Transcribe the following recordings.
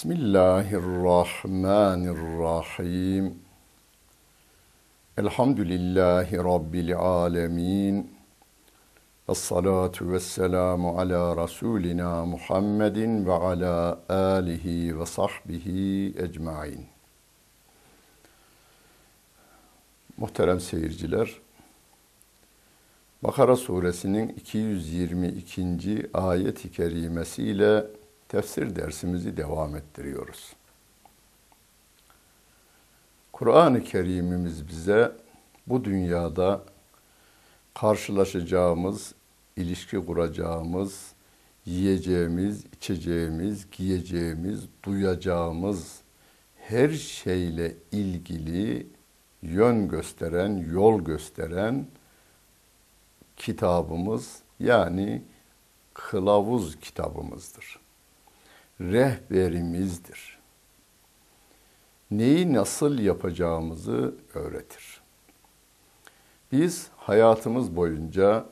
Bismillahirrahmanirrahim. Elhamdülillahi Rabbil alemin. Esselatu vesselamu ala Resulina Muhammedin ve ala alihi ve sahbihi ecmain. Muhterem seyirciler, Bakara suresinin 222. ayet-i kerimesiyle tefsir dersimizi devam ettiriyoruz. Kur'an-ı Kerim'imiz bize bu dünyada karşılaşacağımız, ilişki kuracağımız, yiyeceğimiz, içeceğimiz, giyeceğimiz, duyacağımız her şeyle ilgili yön gösteren, yol gösteren kitabımız yani kılavuz kitabımızdır. Rehberimizdir. Neyi nasıl yapacağımızı öğretir. Biz hayatımız boyunca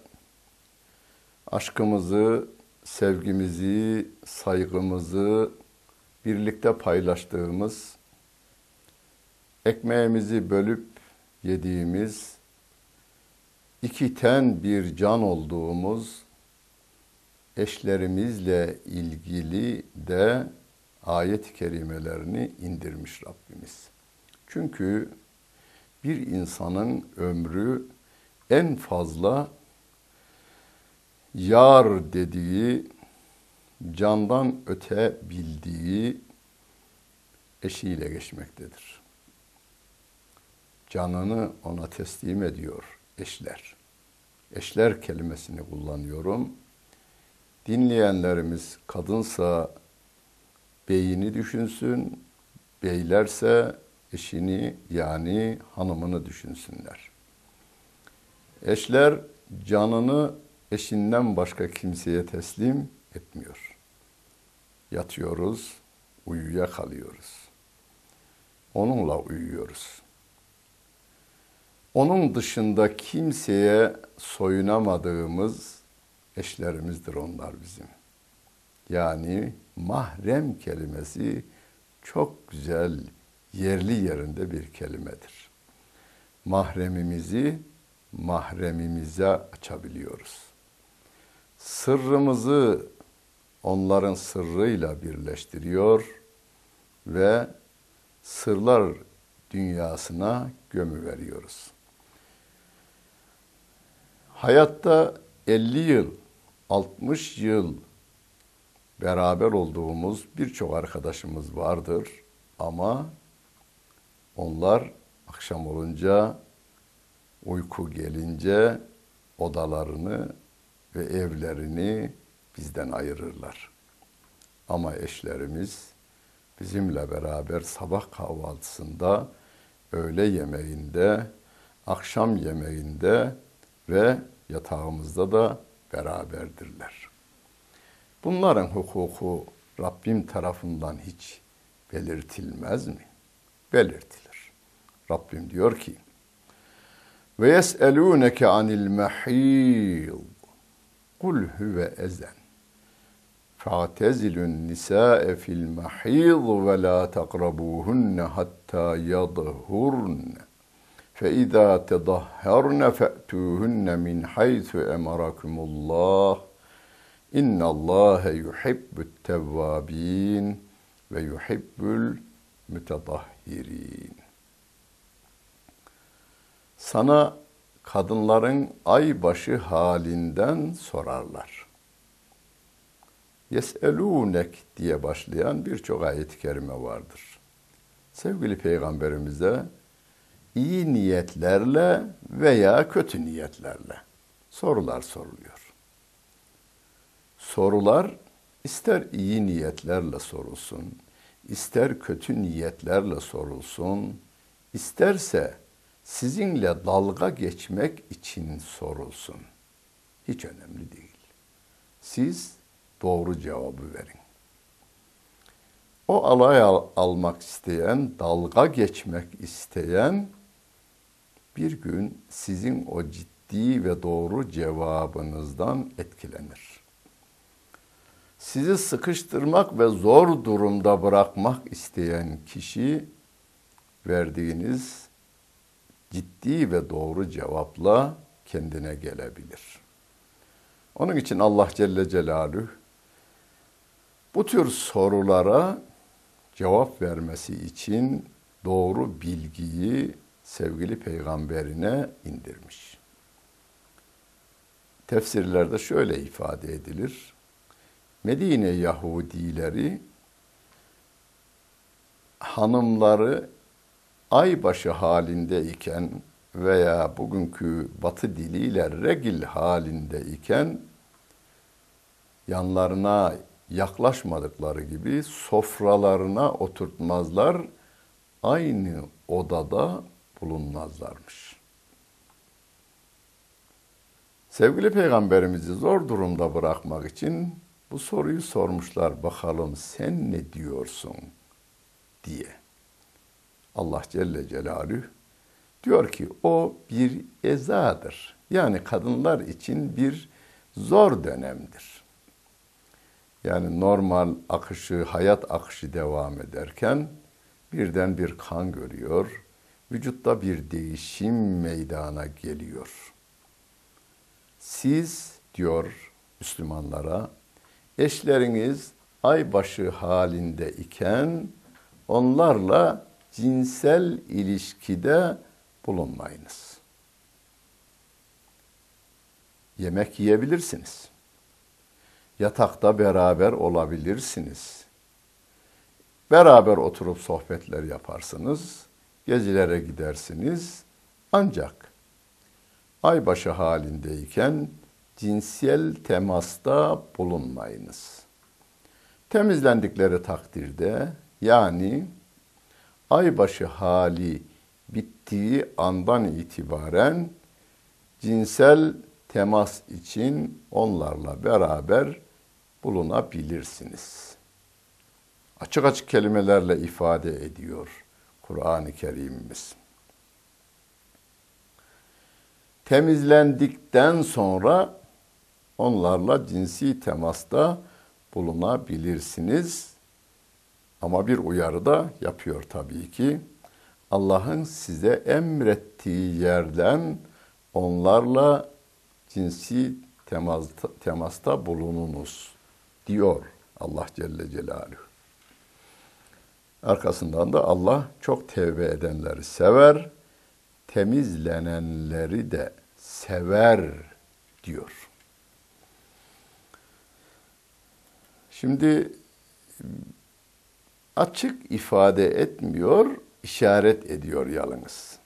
aşkımızı, sevgimizi, saygımızı birlikte paylaştığımız, ekmeğimizi bölüp yediğimiz, iki ten bir can olduğumuz eşlerimizle ilgili de ayet-i kerimelerini indirmiş Rabbimiz. Çünkü bir insanın ömrü en fazla yar dediği, candan öte bildiği eşiyle geçmektedir. Canını ona teslim ediyor eşler. Eşler kelimesini kullanıyorum. Dinleyenlerimiz kadınsa beyini düşünsün, beylerse eşini yani hanımını düşünsünler. Eşler canını eşinden başka kimseye teslim etmiyor. Yatıyoruz, uyuya kalıyoruz. Onunla uyuyoruz. Onun dışında kimseye soyunamadığımız eşlerimizdir onlar bizim. Yani mahrem kelimesi çok güzel yerli yerinde bir kelimedir. Mahremimizi mahremimize açabiliyoruz. Sırrımızı onların sırrıyla birleştiriyor ve sırlar dünyasına gömü veriyoruz. Hayatta 50 yıl, 60 yıl beraber olduğumuz birçok arkadaşımız vardır ama onlar akşam olunca uyku gelince odalarını ve evlerini bizden ayırırlar. Ama eşlerimiz bizimle beraber sabah kahvaltısında, öğle yemeğinde, akşam yemeğinde ve yatağımızda da beraberdirler. Bunların hukuku Rabbim tarafından hiç belirtilmez mi? Belirtilir. Rabbim diyor ki: Ve yeselûneke anil mehîd. Kul huve ezen. Fa'tezilun nisâe fil mehîd ve lâ takrabuhunne hattâ yadhurne. فإذا تطهرن فأتوهن من حيث أمركم الله إن الله يحب التوابين ويحب المتطهرين Sana kadınların aybaşı halinden sorarlar. Yeselûnek diye başlayan birçok ayet-i kerime vardır. Sevgili Peygamberimize iyi niyetlerle veya kötü niyetlerle sorular soruluyor. Sorular ister iyi niyetlerle sorulsun, ister kötü niyetlerle sorulsun, isterse sizinle dalga geçmek için sorulsun. Hiç önemli değil. Siz doğru cevabı verin. O alay al almak isteyen, dalga geçmek isteyen bir gün sizin o ciddi ve doğru cevabınızdan etkilenir. Sizi sıkıştırmak ve zor durumda bırakmak isteyen kişi verdiğiniz ciddi ve doğru cevapla kendine gelebilir. Onun için Allah Celle Celaluhu bu tür sorulara cevap vermesi için doğru bilgiyi sevgili peygamberine indirmiş. Tefsirlerde şöyle ifade edilir. Medine Yahudileri hanımları aybaşı halindeyken veya bugünkü batı diliyle regil halindeyken yanlarına yaklaşmadıkları gibi sofralarına oturtmazlar, aynı odada bulunmazlarmış. Sevgili peygamberimizi zor durumda bırakmak için bu soruyu sormuşlar. Bakalım sen ne diyorsun diye. Allah Celle Celaluhu diyor ki o bir ezadır. Yani kadınlar için bir zor dönemdir. Yani normal akışı, hayat akışı devam ederken birden bir kan görüyor. Vücutta bir değişim meydana geliyor. Siz diyor Müslümanlara eşleriniz aybaşı halinde iken onlarla cinsel ilişkide bulunmayınız. Yemek yiyebilirsiniz. Yatakta beraber olabilirsiniz. Beraber oturup sohbetler yaparsınız. Gezilere gidersiniz. Ancak aybaşı halindeyken cinsel temasta bulunmayınız. Temizlendikleri takdirde yani aybaşı hali bittiği andan itibaren cinsel temas için onlarla beraber bulunabilirsiniz. Açık açık kelimelerle ifade ediyor Kur'an-ı Kerim'imiz. Temizlendikten sonra onlarla cinsi temasta bulunabilirsiniz Ama bir uyarı da yapıyor tabii ki. Allah'ın size emrettiği yerden onlarla cinsi temasta, temasta bulununuz diyor Allah Celle Celaluhu. Arkasından da Allah çok tevbe edenleri sever, temizlenenleri de sever diyor. Şimdi açık ifade etmiyor, işaret ediyor yalnız.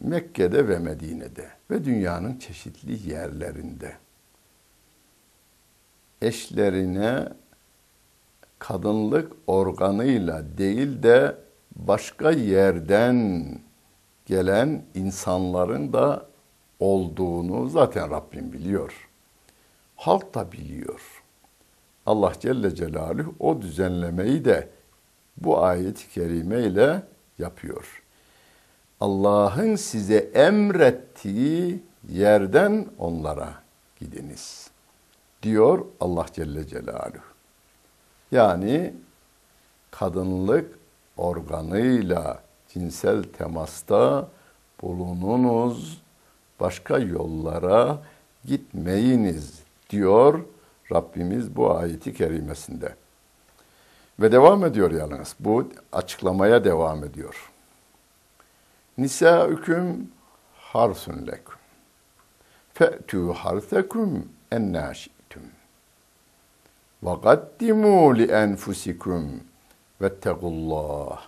Mekke'de ve Medine'de ve dünyanın çeşitli yerlerinde eşlerine kadınlık organıyla değil de başka yerden gelen insanların da olduğunu zaten Rabbim biliyor. Halk da biliyor. Allah Celle Celaluhu o düzenlemeyi de bu ayet-i kerime ile yapıyor. Allah'ın size emrettiği yerden onlara gidiniz diyor Allah Celle Celaluhu. Yani kadınlık organıyla cinsel temasta bulununuz, başka yollara gitmeyiniz diyor Rabbimiz bu ayeti kerimesinde. Ve devam ediyor yalnız. Bu açıklamaya devam ediyor. Nisa'üküm harsun leküm. Fe'tü harsekum ennâ enfusikum vettegullâh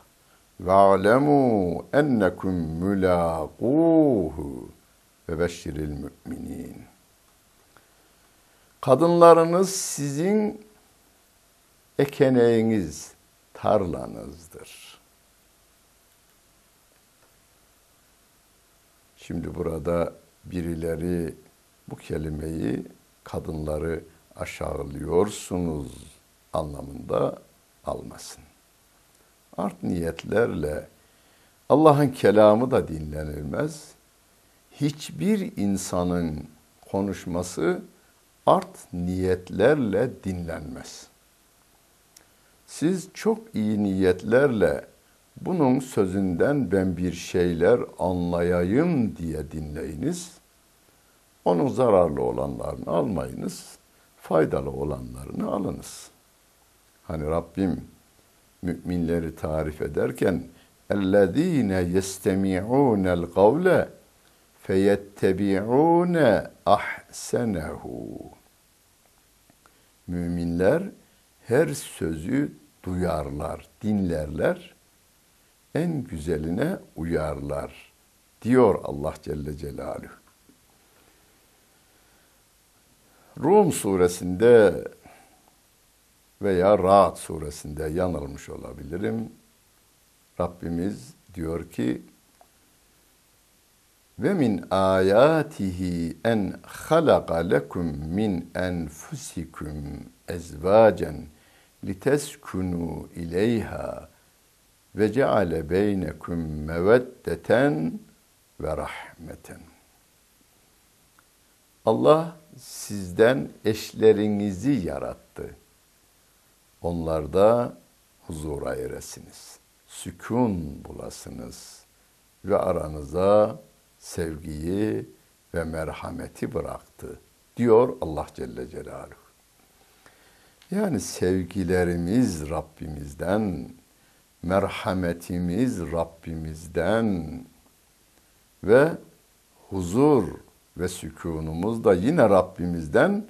ve alemu ennekum mülâquhu ve beşşiril müminin. Kadınlarınız sizin ekeneğiniz, tarlanızdır. Şimdi burada birileri bu kelimeyi kadınları aşağılıyorsunuz anlamında almasın. Art niyetlerle Allah'ın kelamı da dinlenilmez. Hiçbir insanın konuşması art niyetlerle dinlenmez. Siz çok iyi niyetlerle bunun sözünden ben bir şeyler anlayayım diye dinleyiniz. Onun zararlı olanlarını almayınız, faydalı olanlarını alınız. Hani Rabbim müminleri tarif ederken اَلَّذ۪ينَ يَسْتَمِعُونَ الْقَوْلَ فَيَتَّبِعُونَ اَحْسَنَهُ Müminler her sözü duyarlar, dinlerler, en güzeline uyarlar diyor Allah Celle Celaluhu. Rum suresinde veya Ra'd suresinde yanılmış olabilirim. Rabbimiz diyor ki ve min ayatihi en halaka lekum min enfusikum ezvacen liteskunu ileyha ve ceale beynekum meveddeten ve rahmeten. Allah sizden eşlerinizi yarattı. Onlarda huzura eresiniz. Sükun bulasınız ve aranıza sevgiyi ve merhameti bıraktı diyor Allah Celle Celaluhu. Yani sevgilerimiz Rabbimizden, merhametimiz Rabbimizden ve huzur ve sükunumuz da yine Rabbimizden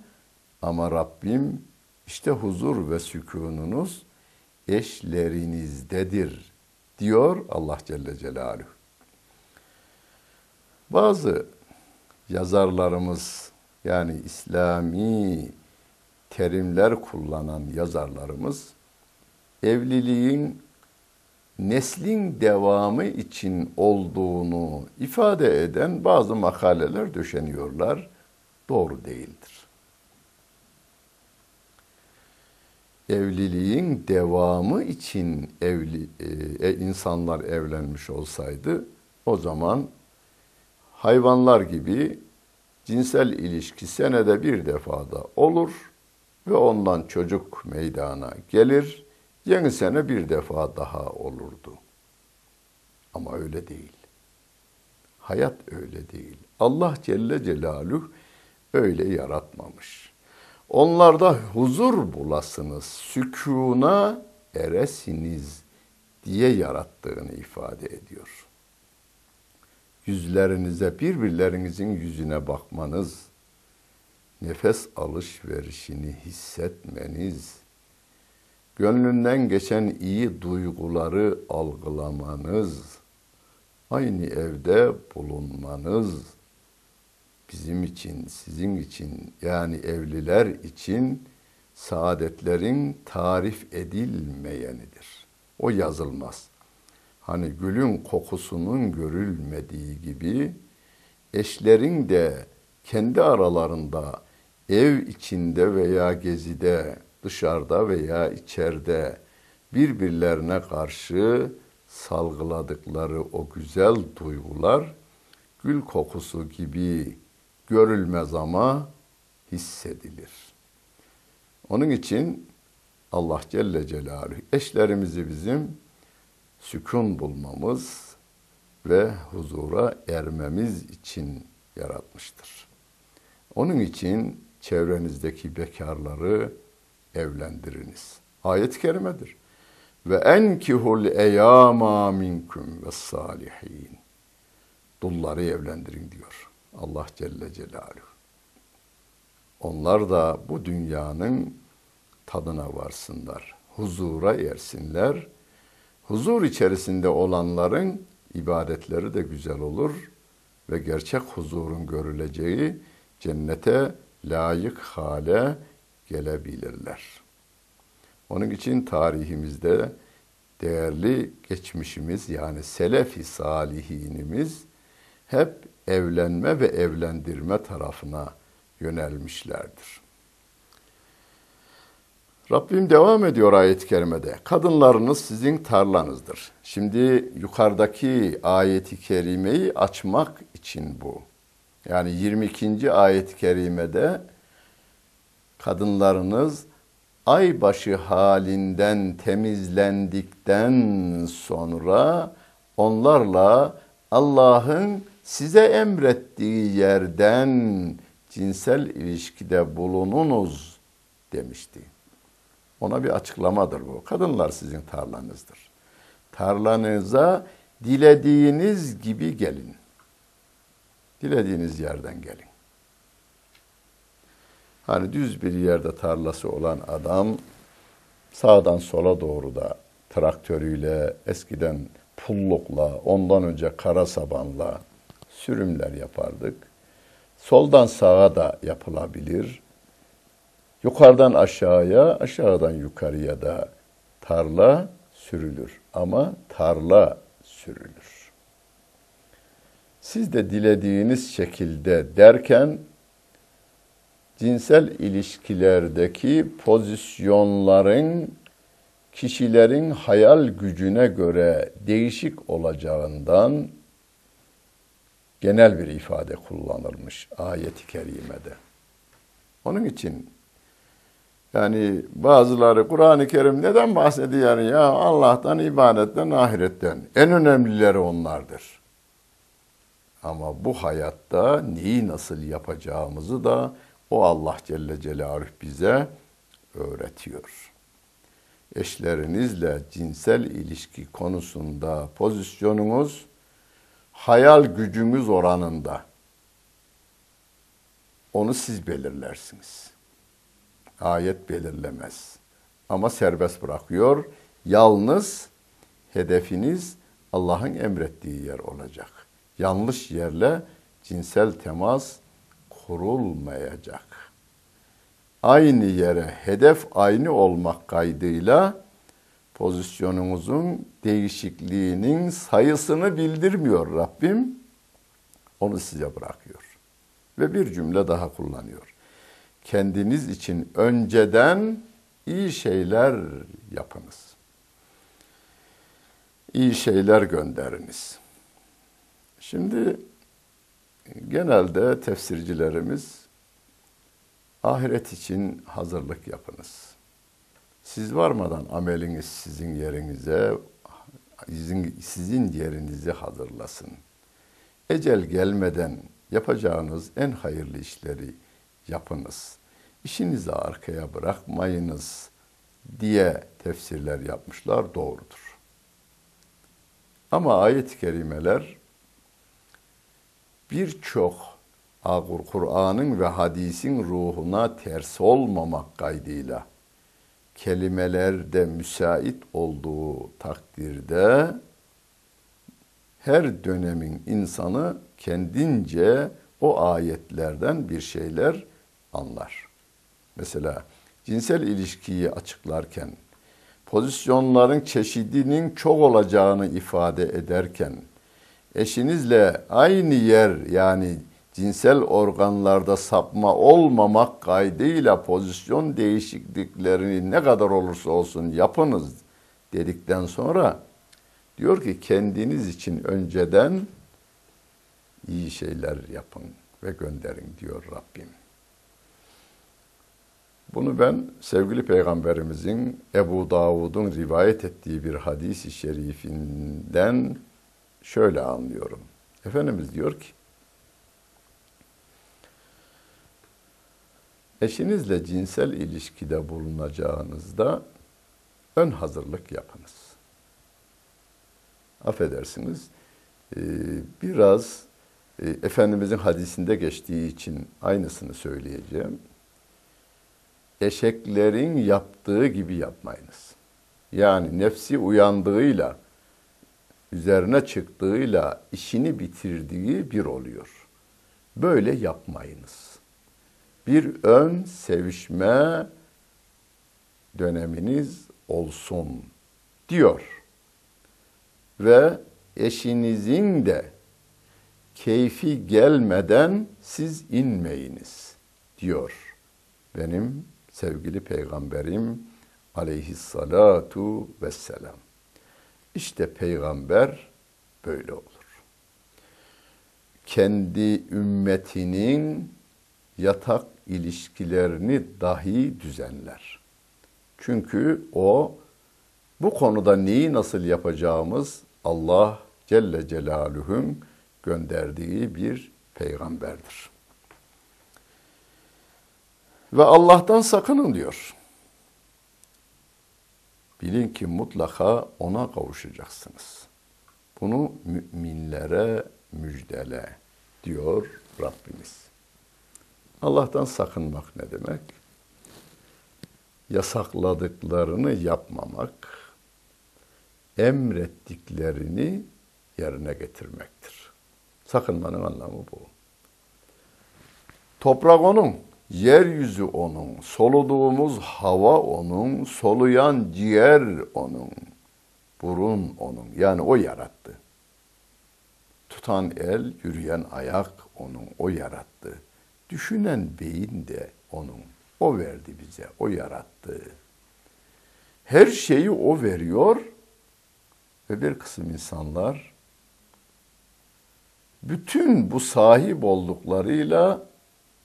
ama Rabbim işte huzur ve sükununuz eşlerinizdedir diyor Allah Celle Celaluhu. Bazı yazarlarımız yani İslami terimler kullanan yazarlarımız evliliğin neslin devamı için olduğunu ifade eden bazı makaleler döşeniyorlar. Doğru değildir. Evliliğin devamı için evli e, e insanlar evlenmiş olsaydı o zaman hayvanlar gibi cinsel ilişki senede bir defada olur ve ondan çocuk meydana gelir. Yeni sene bir defa daha olurdu. Ama öyle değil. Hayat öyle değil. Allah Celle Celaluhu öyle yaratmamış. Onlarda huzur bulasınız, sükuna eresiniz diye yarattığını ifade ediyor. Yüzlerinize, birbirlerinizin yüzüne bakmanız, nefes alışverişini hissetmeniz, gönlünden geçen iyi duyguları algılamanız, aynı evde bulunmanız, bizim için, sizin için yani evliler için saadetlerin tarif edilmeyenidir. O yazılmaz. Hani gülün kokusunun görülmediği gibi eşlerin de kendi aralarında ev içinde veya gezide, dışarıda veya içeride birbirlerine karşı salgıladıkları o güzel duygular gül kokusu gibi görülmez ama hissedilir. Onun için Allah Celle Celaluhu eşlerimizi bizim sükun bulmamız ve huzura ermemiz için yaratmıştır. Onun için çevrenizdeki bekarları evlendiriniz. Ayet-i kerimedir. Ve enkihul eyama minkum ve salihin. Dulları evlendirin diyor Allah Celle Celaluhu. Onlar da bu dünyanın tadına varsınlar, huzura ersinler. Huzur içerisinde olanların ibadetleri de güzel olur ve gerçek huzurun görüleceği cennete layık hale gelebilirler. Onun için tarihimizde değerli geçmişimiz yani selefi salihinimiz hep evlenme ve evlendirme tarafına yönelmişlerdir. Rabbim devam ediyor ayet-i kerimede. Kadınlarınız sizin tarlanızdır. Şimdi yukarıdaki ayeti kerimeyi açmak için bu. Yani 22. ayet-i kerimede kadınlarınız aybaşı halinden temizlendikten sonra onlarla Allah'ın size emrettiği yerden cinsel ilişkide bulununuz demişti. Ona bir açıklamadır bu. Kadınlar sizin tarlanızdır. Tarlanıza dilediğiniz gibi gelin. Dilediğiniz yerden gelin. Hani düz bir yerde tarlası olan adam sağdan sola doğru da traktörüyle, eskiden pullukla, ondan önce kara sabanla sürümler yapardık. Soldan sağa da yapılabilir. Yukarıdan aşağıya, aşağıdan yukarıya da tarla sürülür. Ama tarla sürülür. Siz de dilediğiniz şekilde derken cinsel ilişkilerdeki pozisyonların kişilerin hayal gücüne göre değişik olacağından genel bir ifade kullanılmış ayet-i kerimede. Onun için yani bazıları Kur'an-ı Kerim neden bahsediyor ya Allah'tan, ibadetten, ahiretten. En önemlileri onlardır. Ama bu hayatta neyi nasıl yapacağımızı da o Allah Celle Celaluhu bize öğretiyor. Eşlerinizle cinsel ilişki konusunda pozisyonunuz hayal gücünüz oranında. Onu siz belirlersiniz. Ayet belirlemez. Ama serbest bırakıyor. Yalnız hedefiniz Allah'ın emrettiği yer olacak. Yanlış yerle cinsel temas kurulmayacak. Aynı yere hedef aynı olmak kaydıyla pozisyonunuzun değişikliğinin sayısını bildirmiyor Rabbim. Onu size bırakıyor. Ve bir cümle daha kullanıyor. Kendiniz için önceden iyi şeyler yapınız. İyi şeyler gönderiniz. Şimdi genelde tefsircilerimiz ahiret için hazırlık yapınız. Siz varmadan ameliniz sizin yerinize, sizin, sizin yerinizi hazırlasın. Ecel gelmeden yapacağınız en hayırlı işleri yapınız. İşinizi arkaya bırakmayınız diye tefsirler yapmışlar doğrudur. Ama ayet-i kerimeler birçok Kur'an'ın ve hadisin ruhuna ters olmamak kaydıyla kelimelerde müsait olduğu takdirde her dönemin insanı kendince o ayetlerden bir şeyler anlar. Mesela cinsel ilişkiyi açıklarken, pozisyonların çeşidinin çok olacağını ifade ederken, eşinizle aynı yer yani cinsel organlarda sapma olmamak kaydıyla pozisyon değişikliklerini ne kadar olursa olsun yapınız dedikten sonra diyor ki kendiniz için önceden iyi şeyler yapın ve gönderin diyor Rabbim. Bunu ben sevgili peygamberimizin Ebu Davud'un rivayet ettiği bir hadisi şerifinden şöyle anlıyorum. Efendimiz diyor ki Eşinizle cinsel ilişkide bulunacağınızda ön hazırlık yapınız. Affedersiniz, e, biraz e, Efendimizin hadisinde geçtiği için aynısını söyleyeceğim. Eşeklerin yaptığı gibi yapmayınız. Yani nefsi uyandığıyla, üzerine çıktığıyla işini bitirdiği bir oluyor. Böyle yapmayınız bir ön sevişme döneminiz olsun diyor. Ve eşinizin de keyfi gelmeden siz inmeyiniz diyor. Benim sevgili peygamberim aleyhissalatu vesselam. İşte peygamber böyle olur. Kendi ümmetinin yatak ilişkilerini dahi düzenler. Çünkü o bu konuda neyi nasıl yapacağımız Allah Celle Celaluhu'nun gönderdiği bir peygamberdir. Ve Allah'tan sakının diyor. Bilin ki mutlaka ona kavuşacaksınız. Bunu müminlere müjdele diyor Rabbimiz. Allah'tan sakınmak ne demek? Yasakladıklarını yapmamak, emrettiklerini yerine getirmektir. Sakınmanın anlamı bu. Toprak onun, yeryüzü onun, soluduğumuz hava onun, soluyan ciğer onun, burun onun. Yani o yarattı. Tutan el, yürüyen ayak onun, o yarattı. Düşünen beyin de onun. O verdi bize, o yarattı. Her şeyi o veriyor ve bir kısım insanlar bütün bu sahip olduklarıyla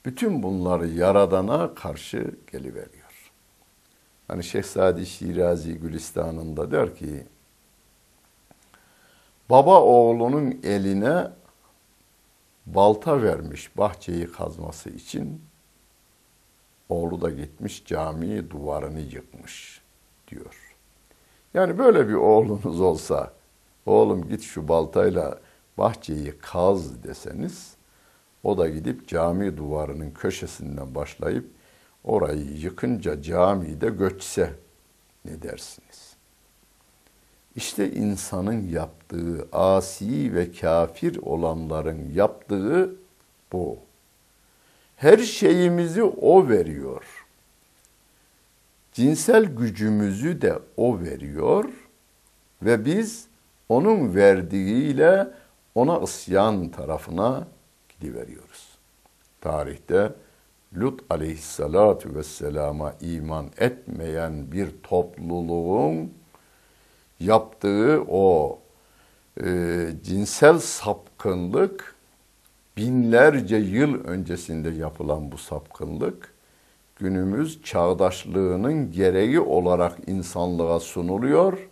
bütün bunları yaradana karşı geliveriyor. Hani Şehzadi Şirazi Gülistan'ında der ki baba oğlunun eline balta vermiş bahçeyi kazması için. Oğlu da gitmiş camiyi duvarını yıkmış diyor. Yani böyle bir oğlunuz olsa, oğlum git şu baltayla bahçeyi kaz deseniz, o da gidip cami duvarının köşesinden başlayıp orayı yıkınca camide göçse ne dersiniz? İşte insanın yaptığı, asi ve kafir olanların yaptığı bu. Her şeyimizi o veriyor. Cinsel gücümüzü de o veriyor ve biz onun verdiğiyle ona isyan tarafına gidiveriyoruz. Tarihte Lut aleyhissalatu vesselama iman etmeyen bir topluluğun yaptığı o e, cinsel sapkınlık binlerce yıl öncesinde yapılan bu sapkınlık günümüz çağdaşlığının gereği olarak insanlığa sunuluyor.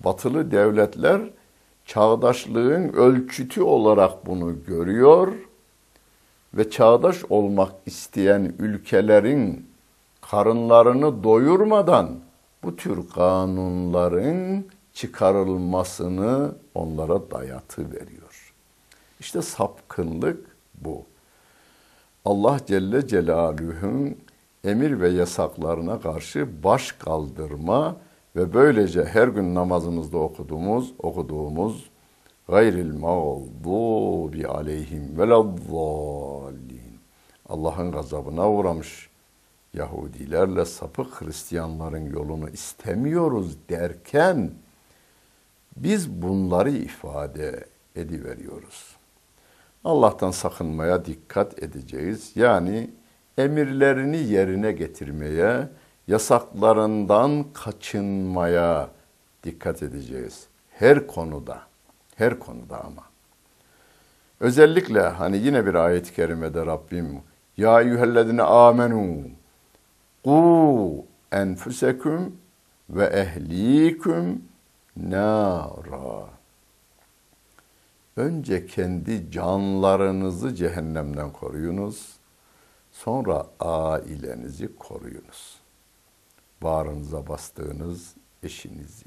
Batılı devletler çağdaşlığın ölçütü olarak bunu görüyor ve çağdaş olmak isteyen ülkelerin karınlarını doyurmadan bu tür kanunların çıkarılmasını onlara dayatı veriyor. İşte sapkınlık bu. Allah Celle Celaluhu'nun emir ve yasaklarına karşı baş kaldırma ve böylece her gün namazımızda okuduğumuz okuduğumuz gayril mağdubi aleyhim velezzallin Allah'ın gazabına uğramış Yahudilerle sapık Hristiyanların yolunu istemiyoruz derken biz bunları ifade ediveriyoruz. Allah'tan sakınmaya dikkat edeceğiz. Yani emirlerini yerine getirmeye, yasaklarından kaçınmaya dikkat edeceğiz. Her konuda, her konuda ama. Özellikle hani yine bir ayet-i kerimede Rabbim Ya eyyühellezine amenu Ku enfusekum ve ehlikum nara. Önce kendi canlarınızı cehennemden koruyunuz. Sonra ailenizi koruyunuz. Bağrınıza bastığınız eşinizi.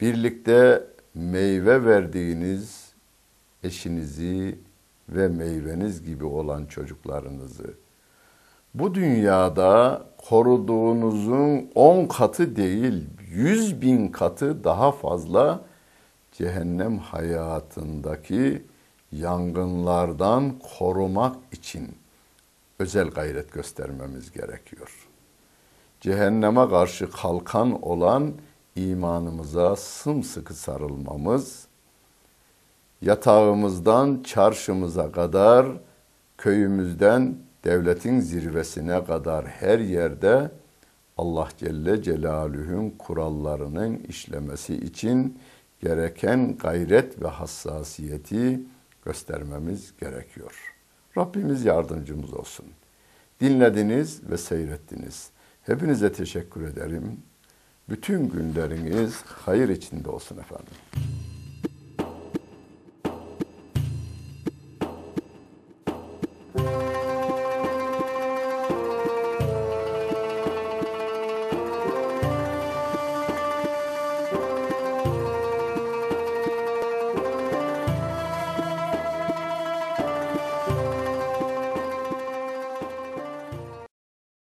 Birlikte meyve verdiğiniz eşinizi ve meyveniz gibi olan çocuklarınızı bu dünyada koruduğunuzun on katı değil, yüz bin katı daha fazla cehennem hayatındaki yangınlardan korumak için özel gayret göstermemiz gerekiyor. Cehenneme karşı kalkan olan imanımıza sımsıkı sarılmamız, yatağımızdan çarşımıza kadar, köyümüzden devletin zirvesine kadar her yerde Allah Celle Celaluhu'nun kurallarının işlemesi için gereken gayret ve hassasiyeti göstermemiz gerekiyor. Rabbimiz yardımcımız olsun. Dinlediniz ve seyrettiniz. Hepinize teşekkür ederim. Bütün günleriniz hayır içinde olsun efendim.